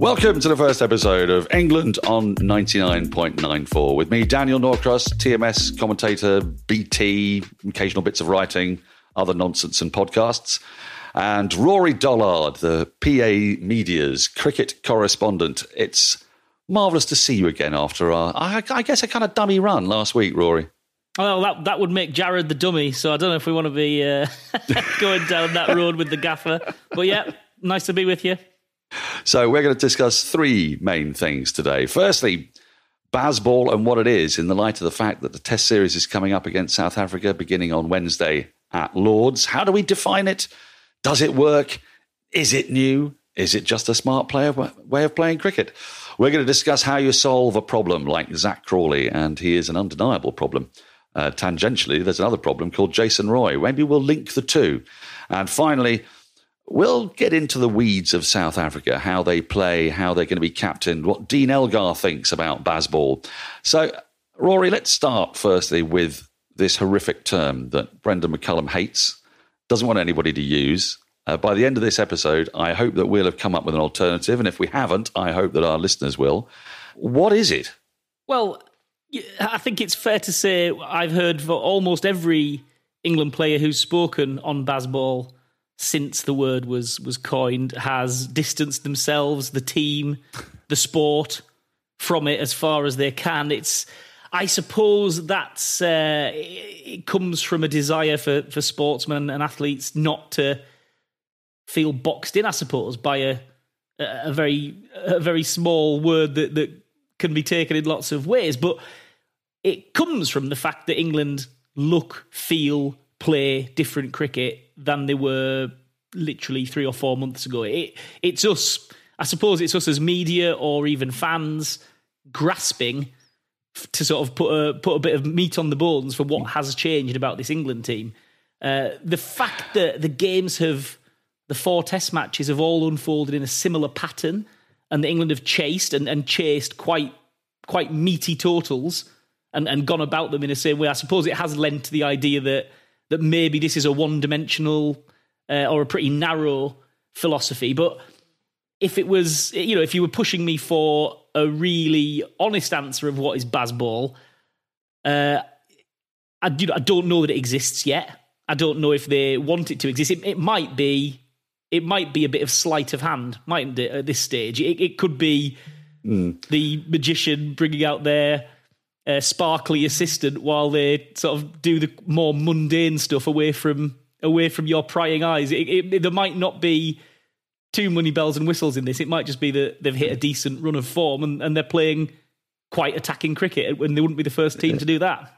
Welcome to the first episode of England on 99.94 with me, Daniel Norcross, TMS commentator, BT, occasional bits of writing, other nonsense and podcasts, and Rory Dollard, the PA Media's cricket correspondent. It's marvellous to see you again after our, I, I guess, a kind of dummy run last week, Rory. Well, that that would make Jared the dummy, so I don't know if we want to be uh, going down that road with the gaffer. But yeah, nice to be with you. So we're going to discuss three main things today. Firstly, Bazball and what it is in the light of the fact that the Test series is coming up against South Africa beginning on Wednesday at Lords. How do we define it? Does it work? Is it new? Is it just a smart player way of playing cricket? We're going to discuss how you solve a problem like Zak Crawley, and he is an undeniable problem. Uh, tangentially, there's another problem called Jason Roy. Maybe we'll link the two. And finally, We'll get into the weeds of South Africa, how they play, how they're going to be captained, what Dean Elgar thinks about Bazball. So, Rory, let's start firstly with this horrific term that Brendan McCullum hates, doesn't want anybody to use. Uh, by the end of this episode, I hope that we'll have come up with an alternative. And if we haven't, I hope that our listeners will. What is it? Well, I think it's fair to say I've heard for almost every England player who's spoken on Bazball since the word was was coined has distanced themselves, the team, the sport from it as far as they can. It's I suppose that's uh, it comes from a desire for for sportsmen and athletes not to feel boxed in. I suppose by a a very a very small word that that can be taken in lots of ways, but it comes from the fact that England look, feel, play different cricket than they were literally three or four months ago. It, it's us, I suppose it's us as media or even fans grasping to sort of put a put a bit of meat on the bones for what has changed about this England team. Uh, the fact that the games have the four test matches have all unfolded in a similar pattern and the England have chased and, and chased quite quite meaty totals and, and gone about them in the same way. I suppose it has lent to the idea that that maybe this is a one dimensional uh, or a pretty narrow philosophy. But if it was, you know, if you were pushing me for a really honest answer of what is Bazball, uh, I, do, I don't know that it exists yet. I don't know if they want it to exist. It, it might be, it might be a bit of sleight of hand, mightn't it? At this stage, it, it could be mm. the magician bringing out their uh, sparkly assistant while they sort of do the more mundane stuff away from away from your prying eyes. It, it, there might not be too many bells and whistles in this. It might just be that they've hit a decent run of form and, and they're playing quite attacking cricket when they wouldn't be the first team to do that.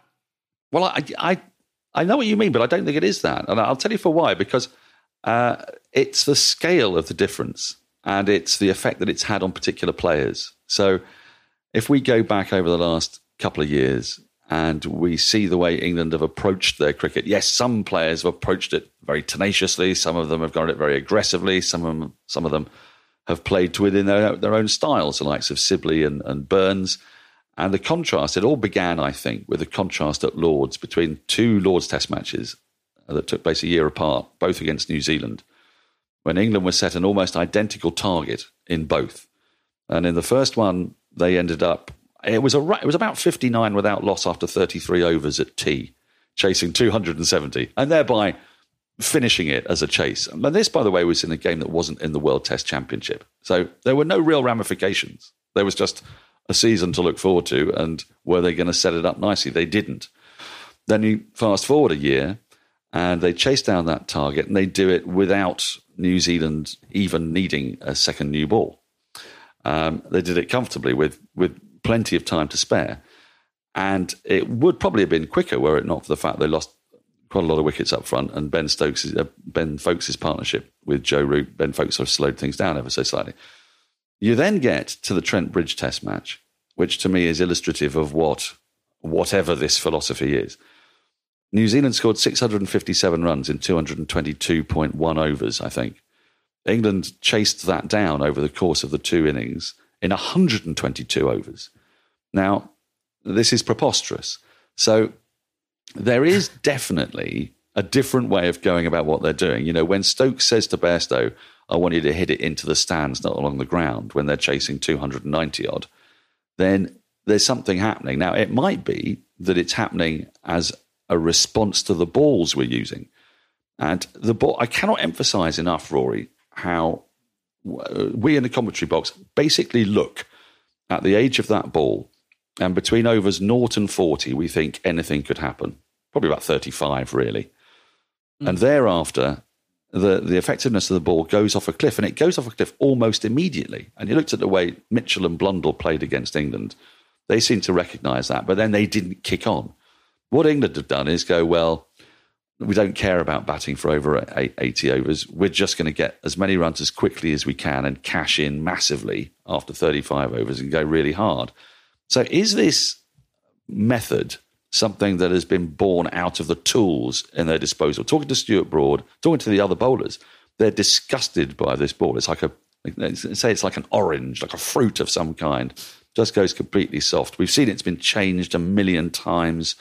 Well, I, I, I know what you mean, but I don't think it is that. And I'll tell you for why. Because uh, it's the scale of the difference and it's the effect that it's had on particular players. So if we go back over the last couple of years, and we see the way England have approached their cricket. Yes, some players have approached it very tenaciously. Some of them have gone at it very aggressively. Some of them, some of them have played within their, their own styles, the likes of Sibley and, and Burns. And the contrast, it all began, I think, with a contrast at Lords between two Lords Test matches that took place a year apart, both against New Zealand, when England was set an almost identical target in both. And in the first one, they ended up it was a it was about 59 without loss after 33 overs at tea, chasing 270, and thereby finishing it as a chase. And this, by the way, was in a game that wasn't in the World Test Championship, so there were no real ramifications. There was just a season to look forward to, and were they going to set it up nicely? They didn't. Then you fast forward a year, and they chase down that target, and they do it without New Zealand even needing a second new ball. Um, they did it comfortably with with plenty of time to spare. And it would probably have been quicker were it not for the fact they lost quite a lot of wickets up front, and Ben Stokes, uh, Ben Foakes' partnership with Joe Root, Ben Foakes sort of slowed things down ever so slightly. You then get to the Trent Bridge Test match, which to me is illustrative of what whatever this philosophy is. New Zealand scored 657 runs in 222.1 overs, I think. England chased that down over the course of the two innings in 122 overs. Now, this is preposterous. So there is definitely a different way of going about what they're doing. You know, when Stokes says to Bairstow, I want you to hit it into the stands, not along the ground, when they're chasing 290 odd, then there's something happening. Now, it might be that it's happening as a response to the balls we're using. And the ball, I cannot emphasize enough, Rory, how we in the commentary box basically look at the age of that ball. And between overs 0 and 40, we think anything could happen. Probably about 35, really. Mm. And thereafter, the, the effectiveness of the ball goes off a cliff, and it goes off a cliff almost immediately. And you looked at the way Mitchell and Blundell played against England. They seemed to recognise that, but then they didn't kick on. What England have done is go, well, we don't care about batting for over 80 overs. We're just going to get as many runs as quickly as we can and cash in massively after 35 overs and go really hard. So, is this method something that has been born out of the tools in their disposal? Talking to Stuart Broad, talking to the other bowlers, they're disgusted by this ball. It's like a, say, it's like an orange, like a fruit of some kind, just goes completely soft. We've seen it's been changed a million times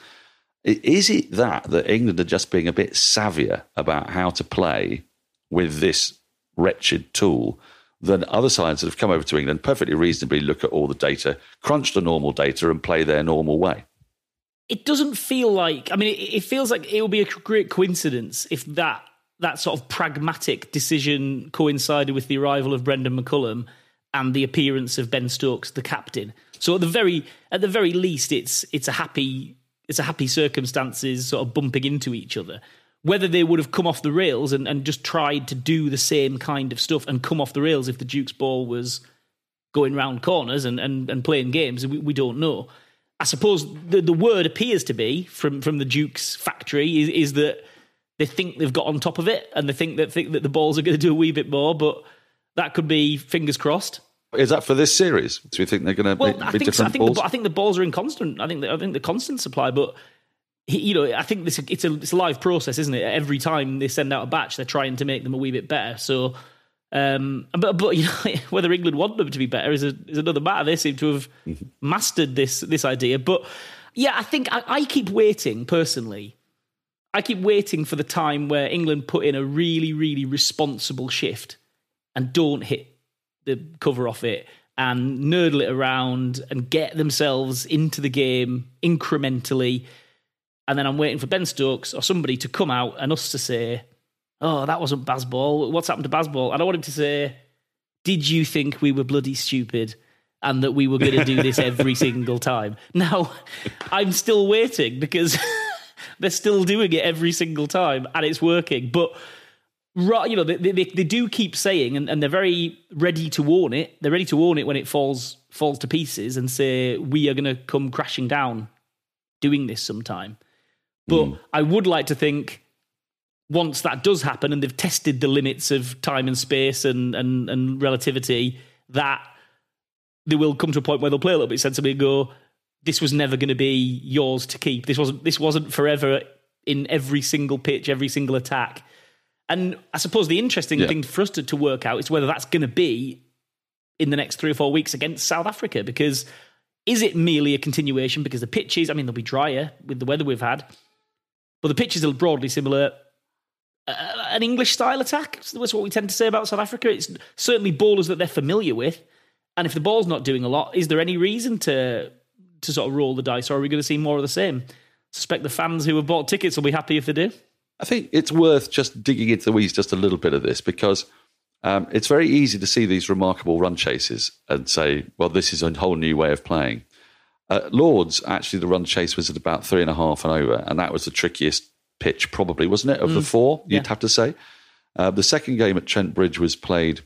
is it that that England are just being a bit savvier about how to play with this wretched tool than other sides that have come over to England perfectly reasonably look at all the data, crunch the normal data, and play their normal way? It doesn't feel like. I mean, it, feels like it would be a great coincidence if that that sort of pragmatic decision coincided with the arrival of Brendan McCullum and the appearance of Ben Stokes, the captain. So at the very at the very least, it's it's a happy it's a happy circumstances sort of bumping into each other. Whether they would have come off the rails and, and just tried to do the same kind of stuff and come off the rails if the Duke's ball was going round corners and, and, and playing games, we, we don't know. I suppose the, the word appears to be from, from the Duke's factory is, is that they think they've got on top of it and they think that think that the balls are going to do a wee bit more, but that could be fingers crossed. Is that for this series? Do you think they're going to well, be, I think, different I think balls? The, I think the balls are in constant. I think the, I think the constant supply, but he, you know, I think this it's a it's a live process, isn't it? Every time they send out a batch, they're trying to make them a wee bit better. So, um, but but you know, whether England want them to be better is a, is another matter. They seem to have mm-hmm. mastered this this idea, but yeah, I think I, I keep waiting personally. I keep waiting for the time where England put in a really really responsible shift and don't hit the cover off it and nurdle it around and get themselves into the game incrementally. And then I'm waiting for Ben Stokes or somebody to come out and us to say, oh, that wasn't Bazball. What's happened to Bazball? And I want him to say, did you think we were bloody stupid and that we were going to do this every single time? Now, I'm still waiting because they're still doing it every single time and it's working. But you know, they, they, they do keep saying, and, and they're very ready to warn it. They're ready to warn it when it falls falls to pieces and say we are going to come crashing down doing this sometime. But mm. I would like to think once that does happen and they've tested the limits of time and space and and, and relativity, that they will come to a point where they'll play a little bit sensibly and go, this was never going to be yours to keep. This wasn't this wasn't forever in every single pitch, every single attack. And I suppose the interesting yeah. thing for us to, to work out is whether that's going to be in the next three or four weeks against South Africa. Because is it merely a continuation? Because the pitches, I mean, they'll be drier with the weather we've had, but the pitches are broadly similar. Uh, an English style attack. That's what we tend to say about South Africa. It's certainly ballers that they're familiar with. And if the ball's not doing a lot, is there any reason to to sort of roll the dice, or are we going to see more of the same? suspect the fans who have bought tickets will be happy if they do. I think it's worth just digging into the weeds just a little bit of this because um, it's very easy to see these remarkable run chases and say, well, this is a whole new way of playing. Uh, Lords, actually, the run chase was at about three and a half and over, and that was the trickiest pitch, probably, wasn't it, of mm. the four, you'd yeah. have to say. Uh, the second game at Trent Bridge was played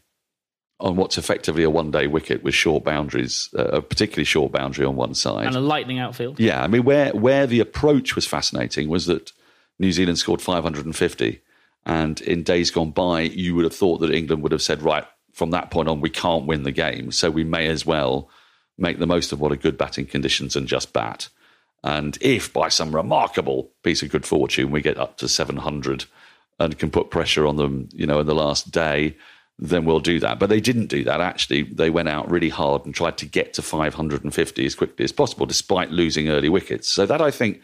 on what's effectively a one day wicket with short boundaries, uh, a particularly short boundary on one side. And a lightning outfield. Yeah, I mean, where, where the approach was fascinating was that New Zealand scored 550. And in days gone by, you would have thought that England would have said, right, from that point on, we can't win the game. So we may as well make the most of what are good batting conditions and just bat. And if by some remarkable piece of good fortune we get up to 700 and can put pressure on them, you know, in the last day, then we'll do that. But they didn't do that. Actually, they went out really hard and tried to get to 550 as quickly as possible, despite losing early wickets. So that I think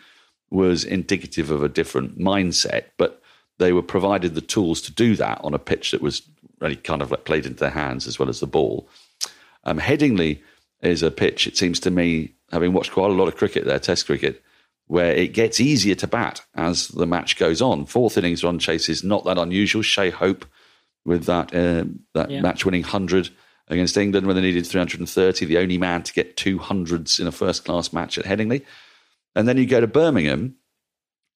was indicative of a different mindset. But they were provided the tools to do that on a pitch that was really kind of like played into their hands as well as the ball. Um, Headingley is a pitch, it seems to me, having watched quite a lot of cricket there, Test cricket, where it gets easier to bat as the match goes on. Fourth innings run chase is not that unusual. Shai Hope with that uh, that yeah. match winning hundred against England when they needed 330, the only man to get two hundreds in a first class match at Headingley. And then you go to Birmingham,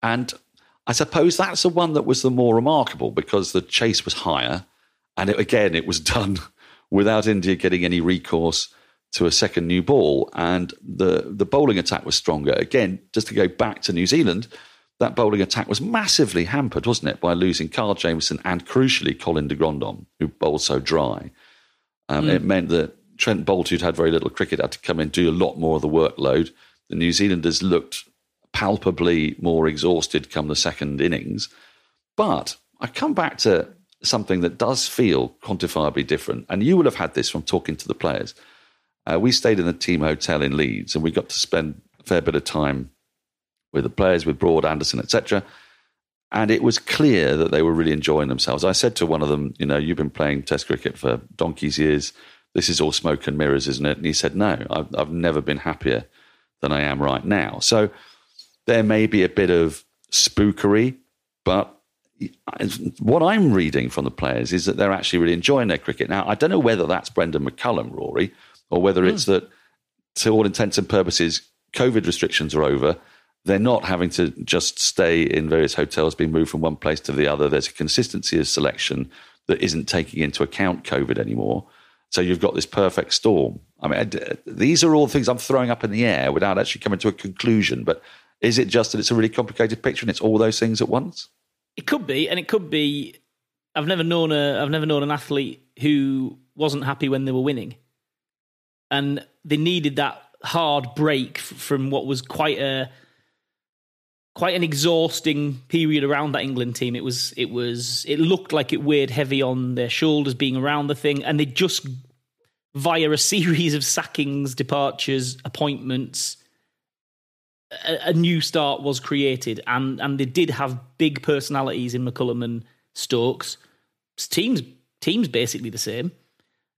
and I suppose that's the one that was the more remarkable because the chase was higher, and it, again it was done without India getting any recourse to a second new ball, and the the bowling attack was stronger. Again, just to go back to New Zealand, that bowling attack was massively hampered, wasn't it, by losing Kyle Jamieson and crucially Colin de Grandhomme, who bowled so dry. Um, mm. It meant that Trent Boult, who'd had very little cricket, had to come in and do a lot more of the workload. The New Zealanders looked palpably more exhausted come the second innings. But I come back to something that does feel quantifiably different. And you will have had this from talking to the players. Uh, we stayed in the team hotel in Leeds and we got to spend a fair bit of time with the players, with Broad, Anderson, etc. And it was clear that they were really enjoying themselves. I said to one of them, you know, you've been playing Test cricket for donkey's years. This is all smoke and mirrors, isn't it? And he said, no, I've, I've never been happier than I am right now. So there may be a bit of spookery, but what I'm reading from the players is that they're actually really enjoying their cricket. Now, I don't know whether that's Brendan McCullum, Rory, or whether mm. it's that, to all intents and purposes, COVID restrictions are over they're not having to just stay in various hotels, being moved from one place to the other. There's a consistency of selection that isn't taking into account COVID anymore. So you've got this perfect storm. I mean, these are all things I'm throwing up in the air without actually coming to a conclusion. But is it just that it's a really complicated picture and it's all those things at once? It could be, and it could be. I've never known a I've never known an athlete who wasn't happy when they were winning, and they needed that hard break from what was quite a quite an exhausting period around that England team. It was it was it looked like it weighed heavy on their shoulders being around the thing, and they just via a series of sackings, departures, appointments, a, a, new start was created, and and they did have big personalities in McCullum and Stokes. Teams teams basically the same,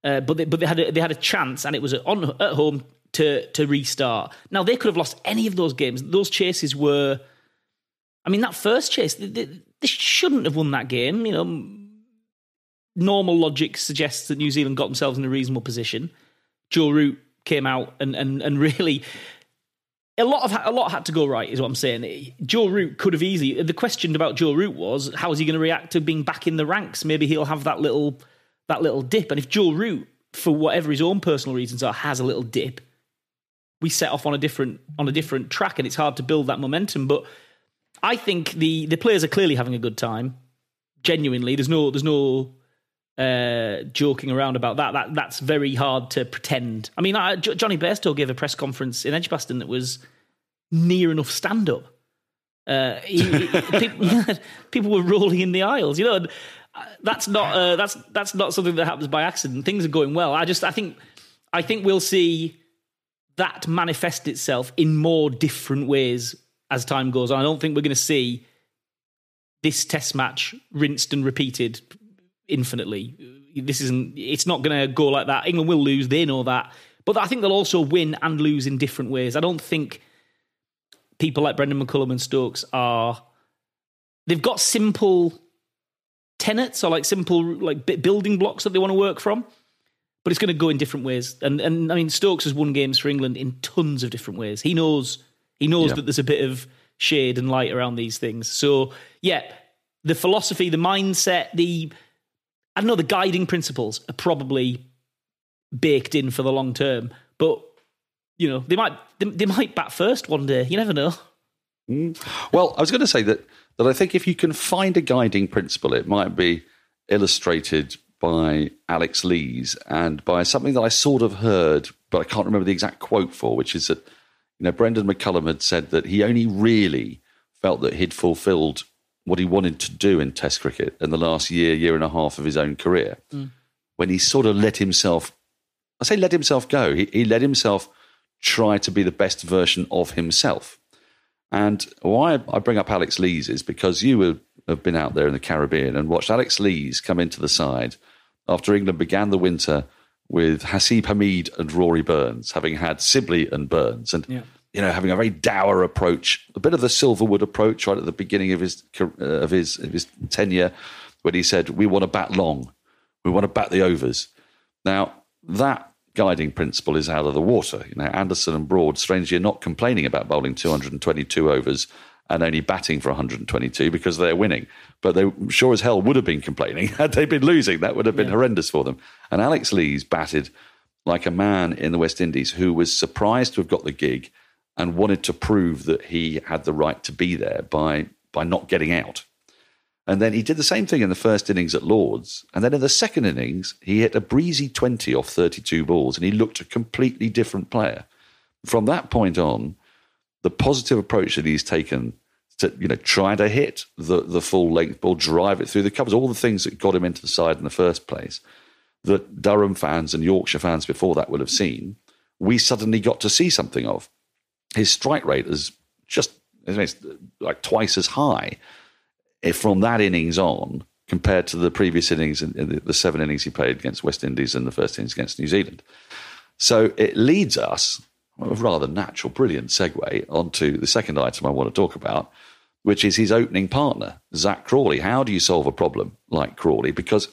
uh, but they, but they had a, they had a chance, and it was on at home to to restart. Now they could have lost any of those games. Those chases were I mean, that first chase, they, they, they shouldn't have won that game. You know, normal logic suggests that New Zealand got themselves in a reasonable position. Joe Root came out and and and really a lot of a lot had to go right, is what I'm saying. Joe Root could have easily. The question about Joe Root was how is he going to react to being back in the ranks? Maybe he'll have that little that little dip, and if Joe Root, for whatever his own personal reasons are, has a little dip, we set off on a different on a different track, and it's hard to build that momentum. But I think the the players are clearly having a good time. Genuinely, there's no there's no uh, joking around about that. That that's very hard to pretend. I mean, I, Jonny Bairstow gave a press conference in Edgbaston that was near enough stand up. Uh, people, people, were rolling in the aisles. You know, uh, that's not uh, that's that's not something that happens by accident. Things are going well. I just I think I think we'll see that manifest itself in more different ways as time goes on. I don't think we're going to see this test match rinsed and repeated infinitely. This isn't. It's not going to go like that. England will lose. They know that, but I think they'll also win and lose in different ways. I don't think people like Brendan McCullum and Stokes are. They've got simple tenets or like simple like building blocks that they want to work from, but it's going to go in different ways. And and I mean, Stokes has won games for England in tons of different ways. He knows he knows yeah. that there's a bit of shade and light around these things. So, yeah, the philosophy, the mindset, the I know, the guiding principles are probably baked in for the long term. But you know, they might they, they might bat first one day. You never know. Mm. Well, I was going to say that that I think if you can find a guiding principle, it might be illustrated by Alex Lees and by something that I sort of heard, but I can't remember the exact quote for, which is that you know Brendan McCullum had said that he only really felt that he'd fulfilled what he wanted to do in Test cricket in the last year, year and a half of his own career, mm. when he sort of let himself, I say let himself go. He, he let himself try to be the best version of himself. And why I bring up Alex Lees is because you have been out there in the Caribbean and watched Alex Lees come into the side after England began the winter with Haseeb Hameed and Rory Burns, having had Sibley and Burns, and yeah. You know having a very dour approach, a bit of the Silverwood approach right at the beginning of his uh, of his of his tenure, when he said, "We want to bat long, we want to bat the overs." Now that guiding principle is out of the water. You know, Anderson and Broad, strangely, are not complaining about bowling 222 overs and only batting for 122 because they're winning. But they sure as hell would have been complaining had they been losing. That would have been yeah. horrendous for them. And Alex Lees batted like a man in the West Indies who was surprised to have got the gig and wanted to prove that he had the right to be there by by not getting out. And then he did the same thing in the first innings at Lords. And then in the second innings, he hit a breezy 20 off 32 balls and he looked a completely different player. From that point on, the positive approach that he's taken to, you know, try to hit the, the full length ball, drive it through the covers, all the things that got him into the side in the first place, that Durham fans and Yorkshire fans before that would have seen, we suddenly got to see something of. His strike rate is just like twice as high from that innings on compared to the previous innings in, the, seven innings he played against West Indies and the first innings against New Zealand. So it leads us, a rather natural, brilliant segue, onto the second item I want to talk about, which is his opening partner, Zak Crawley. How do you solve a problem like Crawley? Because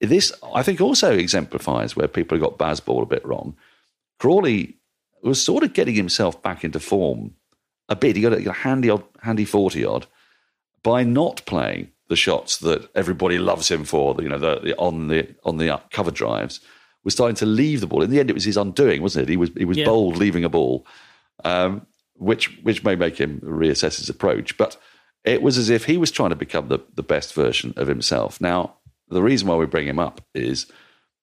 this, I think, also exemplifies where people have got Bazball a bit wrong. Crawley was sort of getting himself back into form a bit. He got a, handy odd, handy 40 odd by not playing the shots that everybody loves him for, you know, the, the on the on the cover drives, was starting to leave the ball. In the end, it was his undoing, wasn't it? He was he was yeah. bold leaving a ball, um, which which may make him reassess his approach. But it was as if he was trying to become the, the best version of himself. Now, the reason why we bring him up is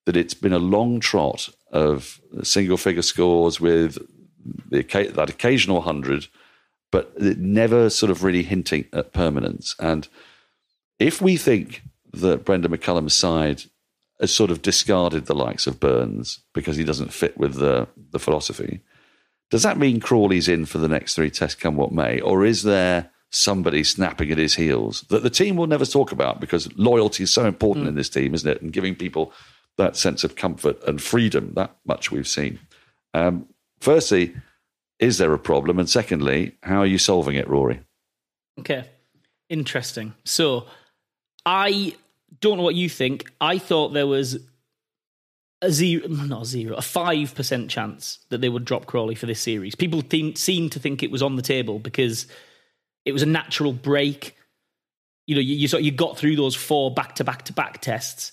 that it's been a long trot of single figure scores with the, that occasional hundred but it never sort of really hinting at permanence. And if we think that Brendan McCullum's side has sort of discarded the likes of Burns because he doesn't fit with the, the philosophy, does that mean Crawley's in for the next three tests, come what may? Or is there somebody snapping at his heels that the team will never talk about because loyalty is so important mm. in this team, isn't it? And giving people that sense of comfort and freedom, that much we've seen. Um, firstly, is there a problem? And secondly, how are you solving it, Rory? Okay, interesting. So I don't know what you think. I thought there was a zero, not a zero, a five percent chance that they would drop Crawley for this series. People think, seem to think it was on the table because it was a natural break. You know, you you, you got through those four back to back to back tests,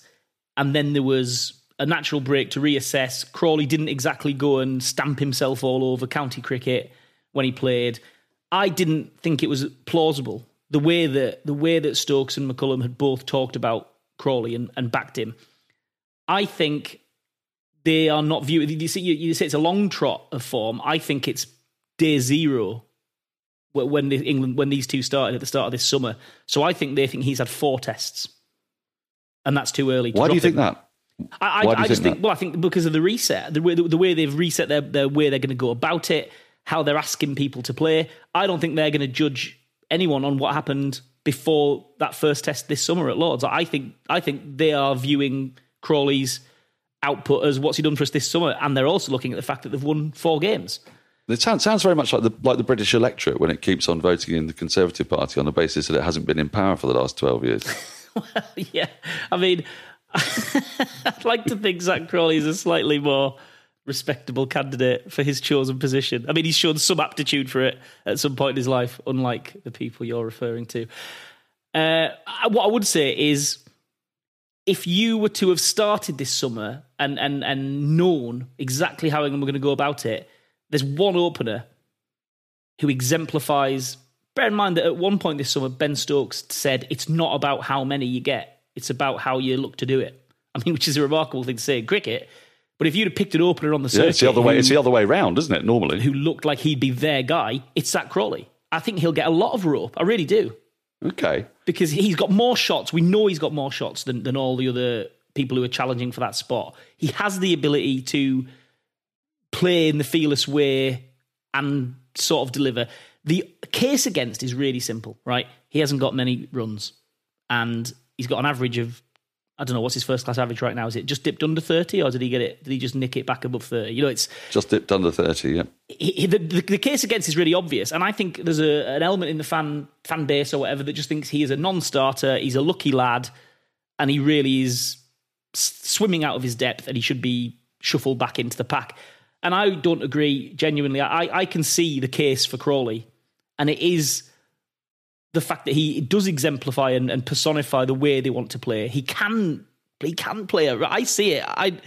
and then there was a natural break to reassess. Crawley didn't exactly go and stamp himself all over county cricket when he played. I didn't think it was plausible the way that the way that Stokes and McCullum had both talked about Crawley and, and backed him. I think they are not viewing. You, you, you say it's a long trot of form. I think it's day zero when the England when these two started at the start of this summer. So I think they think he's had four tests, and that's too early. To Why do you think that? I, I, I just think, think well, I think because of the reset, the way, the, the way they've reset their, their way they're going to go about it, how they're asking people to play. I don't think they're going to judge anyone on what happened before that first test this summer at Lords. I think I think they are viewing Crawley's output as what's he done for us this summer, and they're also looking at the fact that they've won four games. It sounds, sounds very much like the like the British electorate when it keeps on voting in the Conservative Party on the basis that it hasn't been in power for the last twelve years. well, yeah, I mean, I'd like to think Zak Crawley is a slightly more respectable candidate for his chosen position. I mean, he's shown some aptitude for it at some point in his life, unlike the people you're referring to. Uh, what I would say is if you were to have started this summer and, and, and known exactly how we're going to go about it, there's one opener who exemplifies bear in mind that at one point this summer, Ben Stokes said it's not about how many you get, it's about how you look to do it. I mean, which is a remarkable thing to say in cricket. But if you'd have picked an opener on the circuit, Yeah, it's the other way. who- It's the other way round, isn't it? Normally, who looked like he'd be their guy, it's Zak Crawley. I think he'll get a lot of rope. I really do. okay. Because he's got more shots. We know he's got more shots than, than all the other people who are challenging for that spot. He has the ability to play in the fearless way and sort of deliver. The case against is really simple, right? He hasn't got many runs and he's got an average of I don't know what's his first class average right now. Is it just dipped under thirty, or did he get it? Did he just nick it back above thirty? You know, it's Just dipped under thirty. Yeah. he, he- the, the, the case against is really obvious, and I think there's a, an element in the fan fan base or whatever that just thinks he is a non-starter. He's a lucky lad, and he really is swimming out of his depth, and he should be shuffled back into the pack. And I don't agree genuinely. I, I can see the case for Crawley, and it is the fact that he does exemplify and, and personify the way they want to play. He can he can play it. I see it. I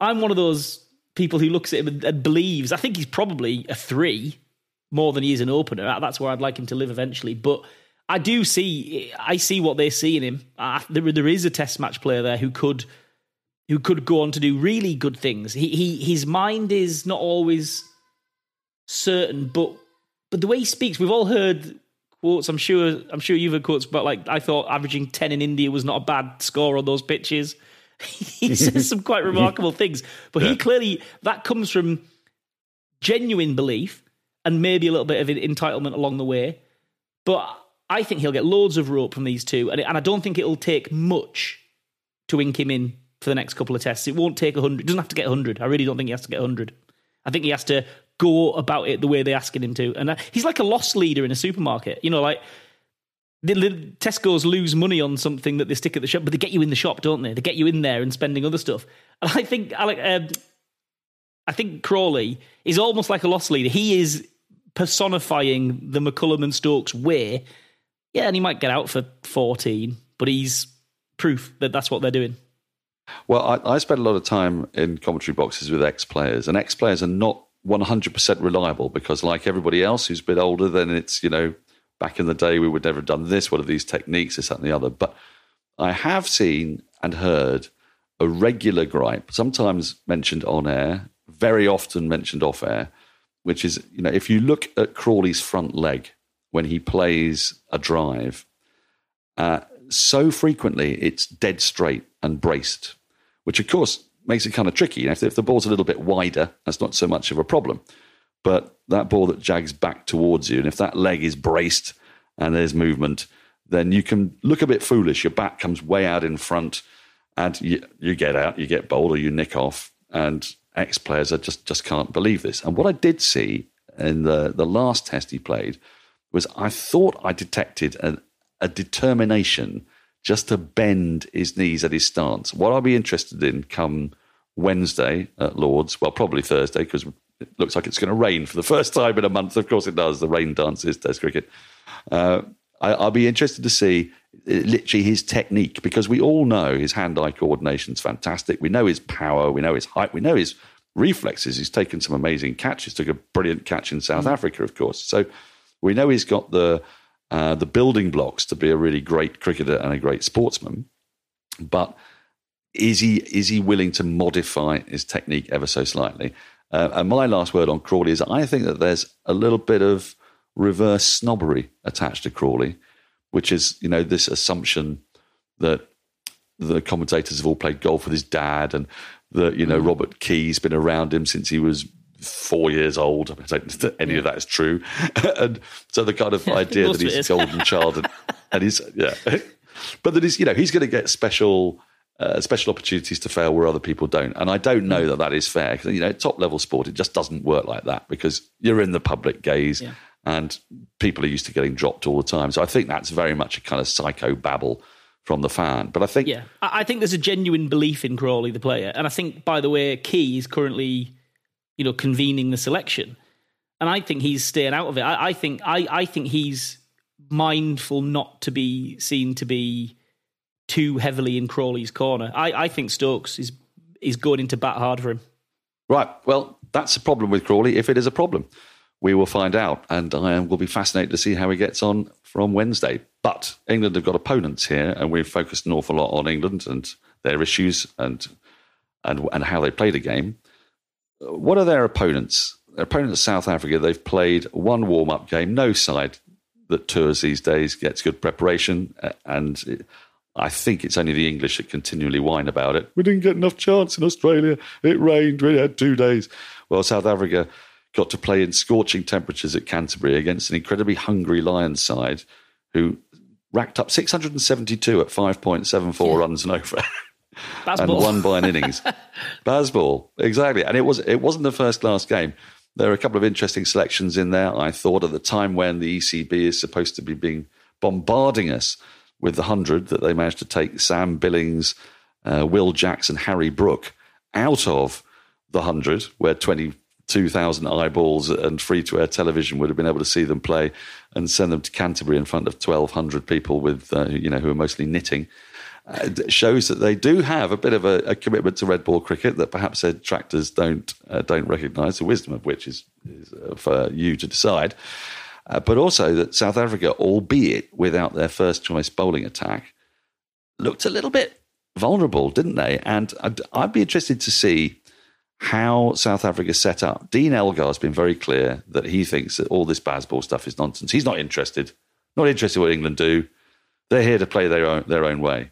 I'm one of those people who looks at him and, and believes. I think he's probably a three more than he is an opener. That's where I'd like him to live eventually. But I do see I see what they see in him. Uh, there, there is a test match player there who could who could go on to do really good things. He, he his mind is not always certain, but but the way he speaks, we've all heard quotes. I'm sure I'm sure you've heard quotes but like I thought averaging ten in India was not a bad score on those pitches. he says some quite remarkable things, but he clearly that comes from genuine belief and maybe a little bit of entitlement along the way. But I think he'll get loads of rope from these two, and, and I don't think it'll take much to ink him in for the next couple of tests. It won't take 100. He doesn't have to get 100. I really don't think he has to get 100. I think he has to go about it the way they're asking him to. And he's like a loss leader in a supermarket. You know, like the, the Tesco's lose money on something that they stick at the shop, but they get you in the shop, don't they? They get you in there and spending other stuff. And I think Alec, um, I think Crawley is almost like a loss leader. He is personifying the McCullum and Stokes way. Yeah, and he might get out for 14, but he's proof that that's what they're doing. Well, I, I spend a lot of time in commentary boxes with ex players, and ex players are not 100% reliable because, like everybody else who's a bit older, then it's, you know, back in the day we would never have done this. What are these techniques, this, that, and the other? But I have seen and heard a regular gripe, sometimes mentioned on air, very often mentioned off air, which is, you know, if you look at Crawley's front leg when he plays a drive, uh, so frequently it's dead straight and braced, which of course makes it kind of tricky. If, if the ball's a little bit wider, that's not so much of a problem. But that ball that jags back towards you, and if that leg is braced and there's movement, then you can look a bit foolish. Your back comes way out in front, and you, you get out, you get bowled, or you nick off. And ex players are just just can't believe this. And what I did see in the the last test he played was I thought I detected a determination just to bend his knees at his stance. What I'll be interested in come Wednesday at Lords, well, probably Thursday, because it looks like it's going to rain for the first time in a month. Of course, it does. The rain dances, Test cricket. Uh, I, I'll be interested to see uh, literally his technique because we all know his hand-eye coordination is fantastic. We know his power. We know his height. We know his reflexes. He's taken some amazing catches. Took a brilliant catch in South Africa, of course. So we know he's got the uh, the building blocks to be a really great cricketer and a great sportsman. But is he is he willing to modify his technique ever so slightly? Uh, and my last word on Crawley is I think that there's a little bit of reverse snobbery attached to Crawley, which is you know this assumption that the commentators have all played golf with his dad and that you know Robert Key's been around him since he was four years old. I don't think any of that is true. and so the kind of idea that he's a golden child and, and he's yeah, but that he's you know he's going to get special. Uh, special opportunities to fail where other people don't, and I don't know that that is fair because you know top level sport it just doesn't work like that because you're in the public gaze Yeah. and people are used to getting dropped all the time. So I think that's very much a kind of psycho babble from the fan. But I think Yeah, I I think there's a genuine belief in Crawley, the player, and I think, by the way, Key is currently, you know, convening the selection, and I think he's staying out of it. I, I think I, I think he's mindful not to be seen to be too heavily in Crawley's corner. I, I think Stokes is is going into bat hard for him. Right. Well, that's a problem with Crawley if it is a problem. we will find out. And I will be fascinated to see how he gets on from Wednesday. But England have got opponents here, and we've focused an awful lot on England and their issues and and and how they play the game. What are their opponents? Their opponents, South Africa. They've played one warm up game. No side that tours these days gets good preparation, and it, I think it's only the English that continually whine about it. We didn't get enough chance in Australia. It rained. We had two days. Well, South Africa got to play in scorching temperatures at Canterbury against an incredibly hungry Lions side who racked up 672 at 5.74 yeah. runs and over. And won by an innings. Bazball, exactly. And it was it wasn't the first class game. There are a couple of interesting selections in there. I thought at the time when the ECB is supposed to be being bombarding us with the hundred that they managed to take Sam Billings, uh, Will Jackson, Harry Brook out of the hundred, where twenty two thousand eyeballs and free to air television would have been able to see them play, and send them to Canterbury in front of twelve hundred people with uh, you know who are mostly knitting. Uh, shows that they do have a bit of a, a, commitment to red ball cricket that perhaps their detractors don't uh, don't recognise. The wisdom of which is, is uh, for you to decide. Uh, but also that South Africa, albeit without their first choice bowling attack, looked a little bit vulnerable, didn't they? And I'd, I'd be interested to see how South Africa set up. Dean Elgar has been very clear that he thinks that all this Bazball stuff is nonsense. He's not interested, not interested in what England do. They're here to play their own, their own way.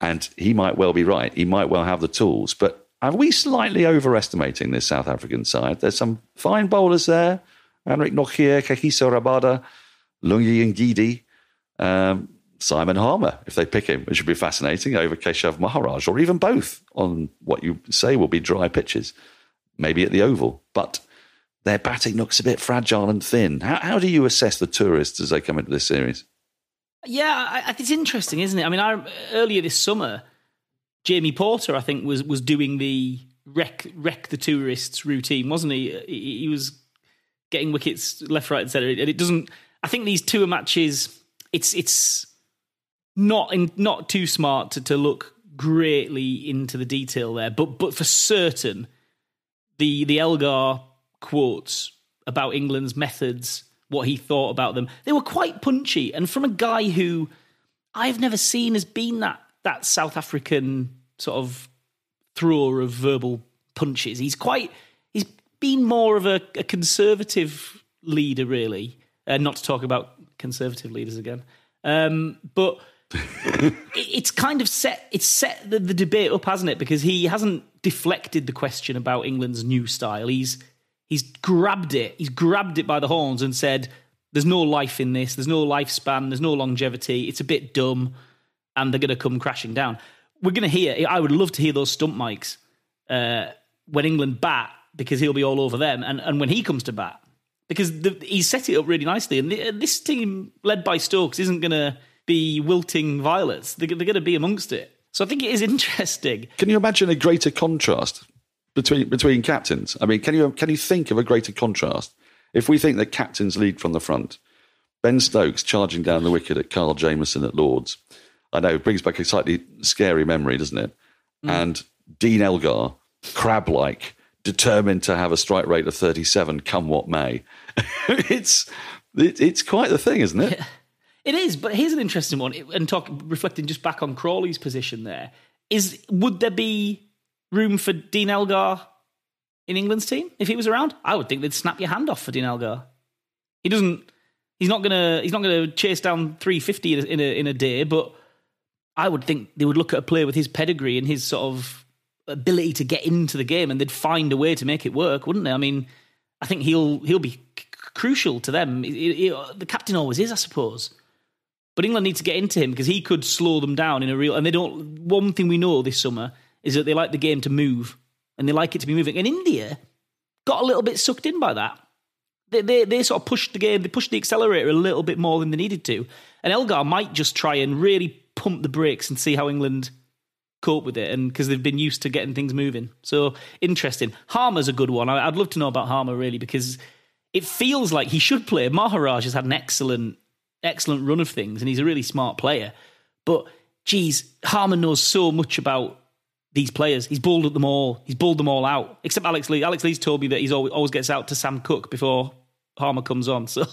And he might well be right. He might well have the tools. But are we slightly overestimating this South African side? There's some fine bowlers there. Anrich Nortje, Kagiso Rabada, Lungi Ngidi, um, Simon Harmer, if they pick him, which would be fascinating, over Keshav Maharaj, or even both on what you say will be dry pitches, maybe at the Oval. But their batting looks a bit fragile and thin. How, how do you assess the tourists as they come into this series? Yeah, I, it's interesting, isn't it? I mean, I, earlier this summer, Jamie Porter, I think, was was doing the wreck wreck the tourists routine, wasn't he? He, he was getting wickets left, right, and centre, and it doesn't. I think these tour matches, it's it's not in, not too smart to, to look greatly into the detail there, but but for certain, the the Elgar quotes about England's methods what he thought about them. They were quite punchy, and from a guy who I've never seen as being that that South African sort of thrower of verbal punches. He's quite he's been more of a, a conservative leader, really. Uh, not to talk about conservative leaders again, um, but. it's kind of set it's set the, the debate up hasn't it because he hasn't deflected the question about england's new style he's He's grabbed it. He's grabbed it by the horns and said, "There's no life in this. There's no lifespan. There's no longevity. It's a bit dumb, and they're going to come crashing down." We're going to hear. I would love to hear those stump mics uh, when England bat because he'll be all over them, and and when he comes to bat because the, he's set it up really nicely. And the, this team led by Stokes isn't going to be wilting violets. They're, they're going to be amongst it. So I think it is interesting. Can you imagine a greater contrast between between captains. I mean, can you can you think of a greater contrast? If we think that captains lead from the front, Ben Stokes charging down the wicket at Kyle Jamieson at Lords, I know it brings back a slightly scary memory, doesn't it? Mm. And Dean Elgar, crab like, determined to have a strike rate of thirty seven, come what may. it's it, it's quite the thing, isn't it? It is, but here's an interesting one. And talk reflecting just back on Crawley's position there is would there be room for Dean Elgar in England's team if he was around? I would think they'd snap your hand off for Dean Elgar. He doesn't. He's not gonna. He's not gonna chase down three fifty in a in a day. But I would think they would look at a player with his pedigree and his sort of ability to get into the game, and they'd find a way to make it work, wouldn't they? I mean, I think he'll he'll be c- crucial to them. the captain always is, I suppose. But England need to get into him because he could slow them down in a real. And they don't. One thing we know this summer is that they like the game to move and they like it to be moving. And India got a little bit sucked in by that. They, they, they sort of pushed the game, they pushed the accelerator a little bit more than they needed to. And Elgar might just try and really pump the brakes and see how England cope with it, and because they've been used to getting things moving. So interesting. Harmer's a good one. I'd love to know about Harmer really because it feels like he should play. Maharaj has had an excellent, excellent run of things, and he's a really smart player. But geez, Harmer knows so much about these players. He's bowled at them all. He's bowled them all out, except Alex Lee. Alex Lee's told me that he's always, always gets out to Sam Cook before Harmer comes on. So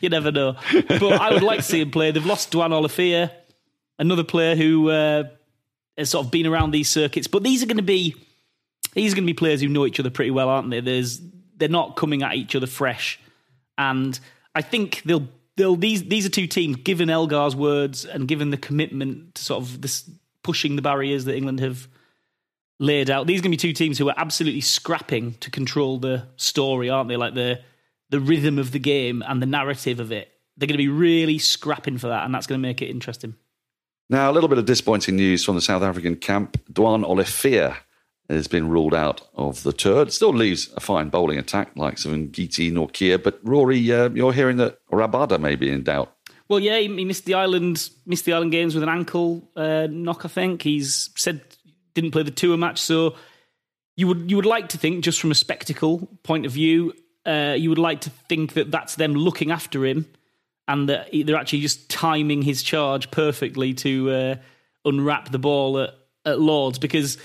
you never know. But I would like to see him play. They've lost Duanne Olivier, another player who uh, has sort of been around these circuits. But these are going to be these are going to be players who know each other pretty well, aren't they? There's they're not coming at each other fresh, and I think they'll they'll these these are two teams. Given Elgar's words and given the commitment to sort of this pushing the barriers that England have laid out, these are going to be two teams who are absolutely scrapping to control the story, aren't they? Like the the rhythm of the game and the narrative of it. They're going to be really scrapping for that, and that's going to make it interesting. Now, a little bit of disappointing news from the South African camp. Duanne Olivier has been ruled out of the tour. It still leaves a fine bowling attack like Ngidi Nortje, but Rory, uh, you're hearing that Rabada may be in doubt. Well, yeah, he missed the Ireland, missed the Ireland games with an ankle uh, knock. I think he's said didn't play the tour match. So you would you would like to think, just from a spectacle point of view, uh, you would like to think that that's them looking after him, and that they're actually just timing his charge perfectly to uh, unwrap the ball at, at Lords because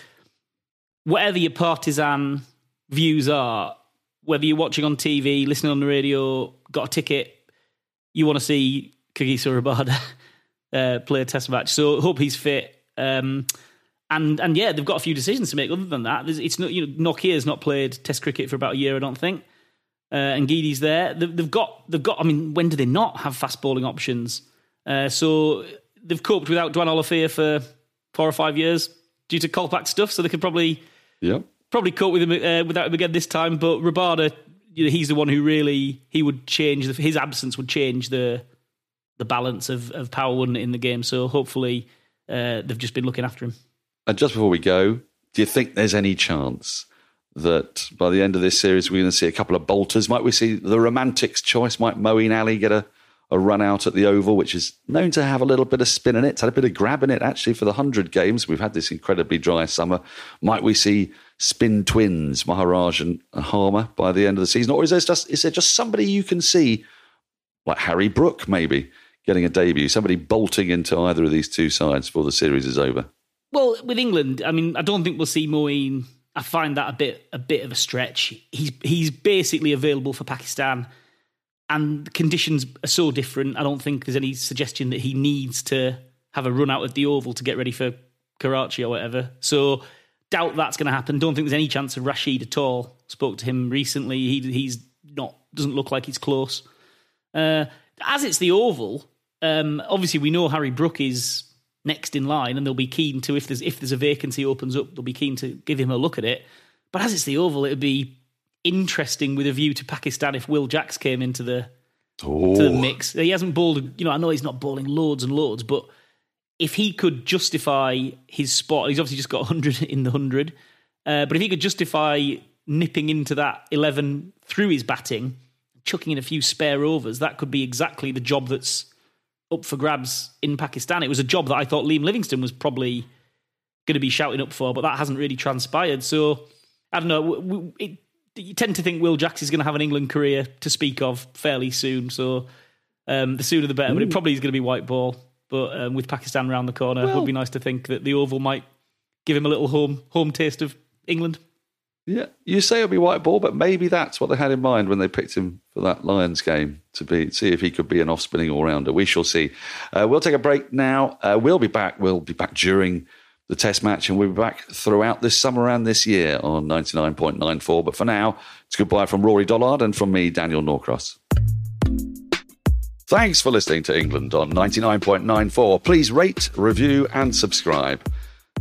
whatever your partisan views are, whether you're watching on TV, listening on the radio, got a ticket, you want to see Kagiso Rabada uh, play a test match. So hope he's fit. Um, and and yeah, they've got a few decisions to make. Other than that, it's not you know Nortje's not played Test cricket for about a year, I don't think. Uh, and Ngidi's there. They've, they've, got they've got. I mean, when do they not have fast bowling options? Uh, so they've coped without Duanne Olivier for four or five years due to Kolpak stuff. So they could probably yeah Probably cope with him uh, without him again this time, but Rabada, you know, he's the one who really he would change the, his absence would change the the balance of, of power, wouldn't in the game? So hopefully uh, they've just been looking after him. And just before we go, do you think there's any chance that by the end of this series we're going to see a couple of bolters? Might we see the romantics choice? Might Moeen Ali get a a run out at the Oval, which is known to have a little bit of spin in it. It's had a bit of grab in it, actually, for the 100 games. We've had this incredibly dry summer. Might we see spin twins, Maharaj and Harmer, by the end of the season? Or is there just, is there just somebody you can see, like Harry Brook, maybe, getting a debut, somebody bolting into either of these two sides before the series is over? Well, with England, I mean, I don't think we'll see Moeen. I find that a bit a bit of a stretch. He's he's basically available for Pakistan and the conditions are so different. I don't think there's any suggestion that he needs to have a run out at the Oval to get ready for Karachi or whatever. So doubt that's going to happen. Don't think there's any chance of Rashid at all. Spoke to him recently. He he's not doesn't look like he's close. Uh, as it's the Oval, um, obviously we know Harry Brook is next in line, and they'll be keen to if there's if there's a vacancy opens up, they'll be keen to give him a look at it. But as it's the Oval, it would be interesting with a view to Pakistan if Will Jacks came into the oh. to the mix. He hasn't bowled, you know, I know he's not bowling loads and loads, but if he could justify his spot, he's obviously just got 100 in the 100, uh, but if he could justify nipping into that 11 through his batting, chucking in a few spare overs, that could be exactly the job that's up for grabs in Pakistan. It was a job that I thought Liam Livingstone was probably going to be shouting up for, but that hasn't really transpired. So I don't know. It, you tend to think Will Jacks is going to have an England career to speak of fairly soon. So um, the sooner the better. Ooh. But it probably is going to be white ball. But um, with Pakistan around the corner, well, it would be nice to think that the Oval might give him a little home home taste of England. Yeah, you say it'll be white ball, but maybe that's what they had in mind when they picked him for that Lions game to be see if he could be an off spinning all rounder. We shall see. Uh, we'll take a break now. Uh, we'll be back. We'll be back during the test match, and we'll be back throughout this summer and this year on 99.94. But for now, it's goodbye from Rory Dollard and from me, Daniel Norcross. Thanks for listening to England on 99.94. Please rate, review, and subscribe.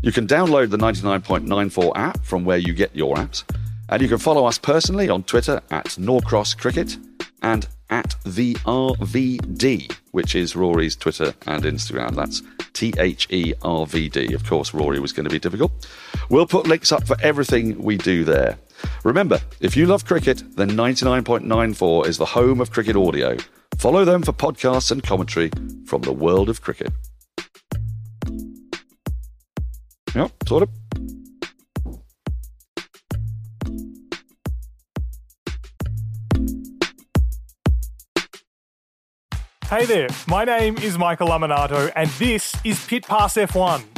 You can download the 99.94 app from where you get your apps, and you can follow us personally on Twitter at Norcross Cricket and at the RVD, which is Rory's Twitter and Instagram. That's T H E R V D. Of course, Rory was going to be difficult. We'll put links up for everything we do there. Remember, if you love cricket, then 99.94 is the home of cricket audio. Follow them for podcasts and commentary from the world of cricket. Yep, sort of. Hey there, my name is Michael Lamonato, and this is Pit Pass F1,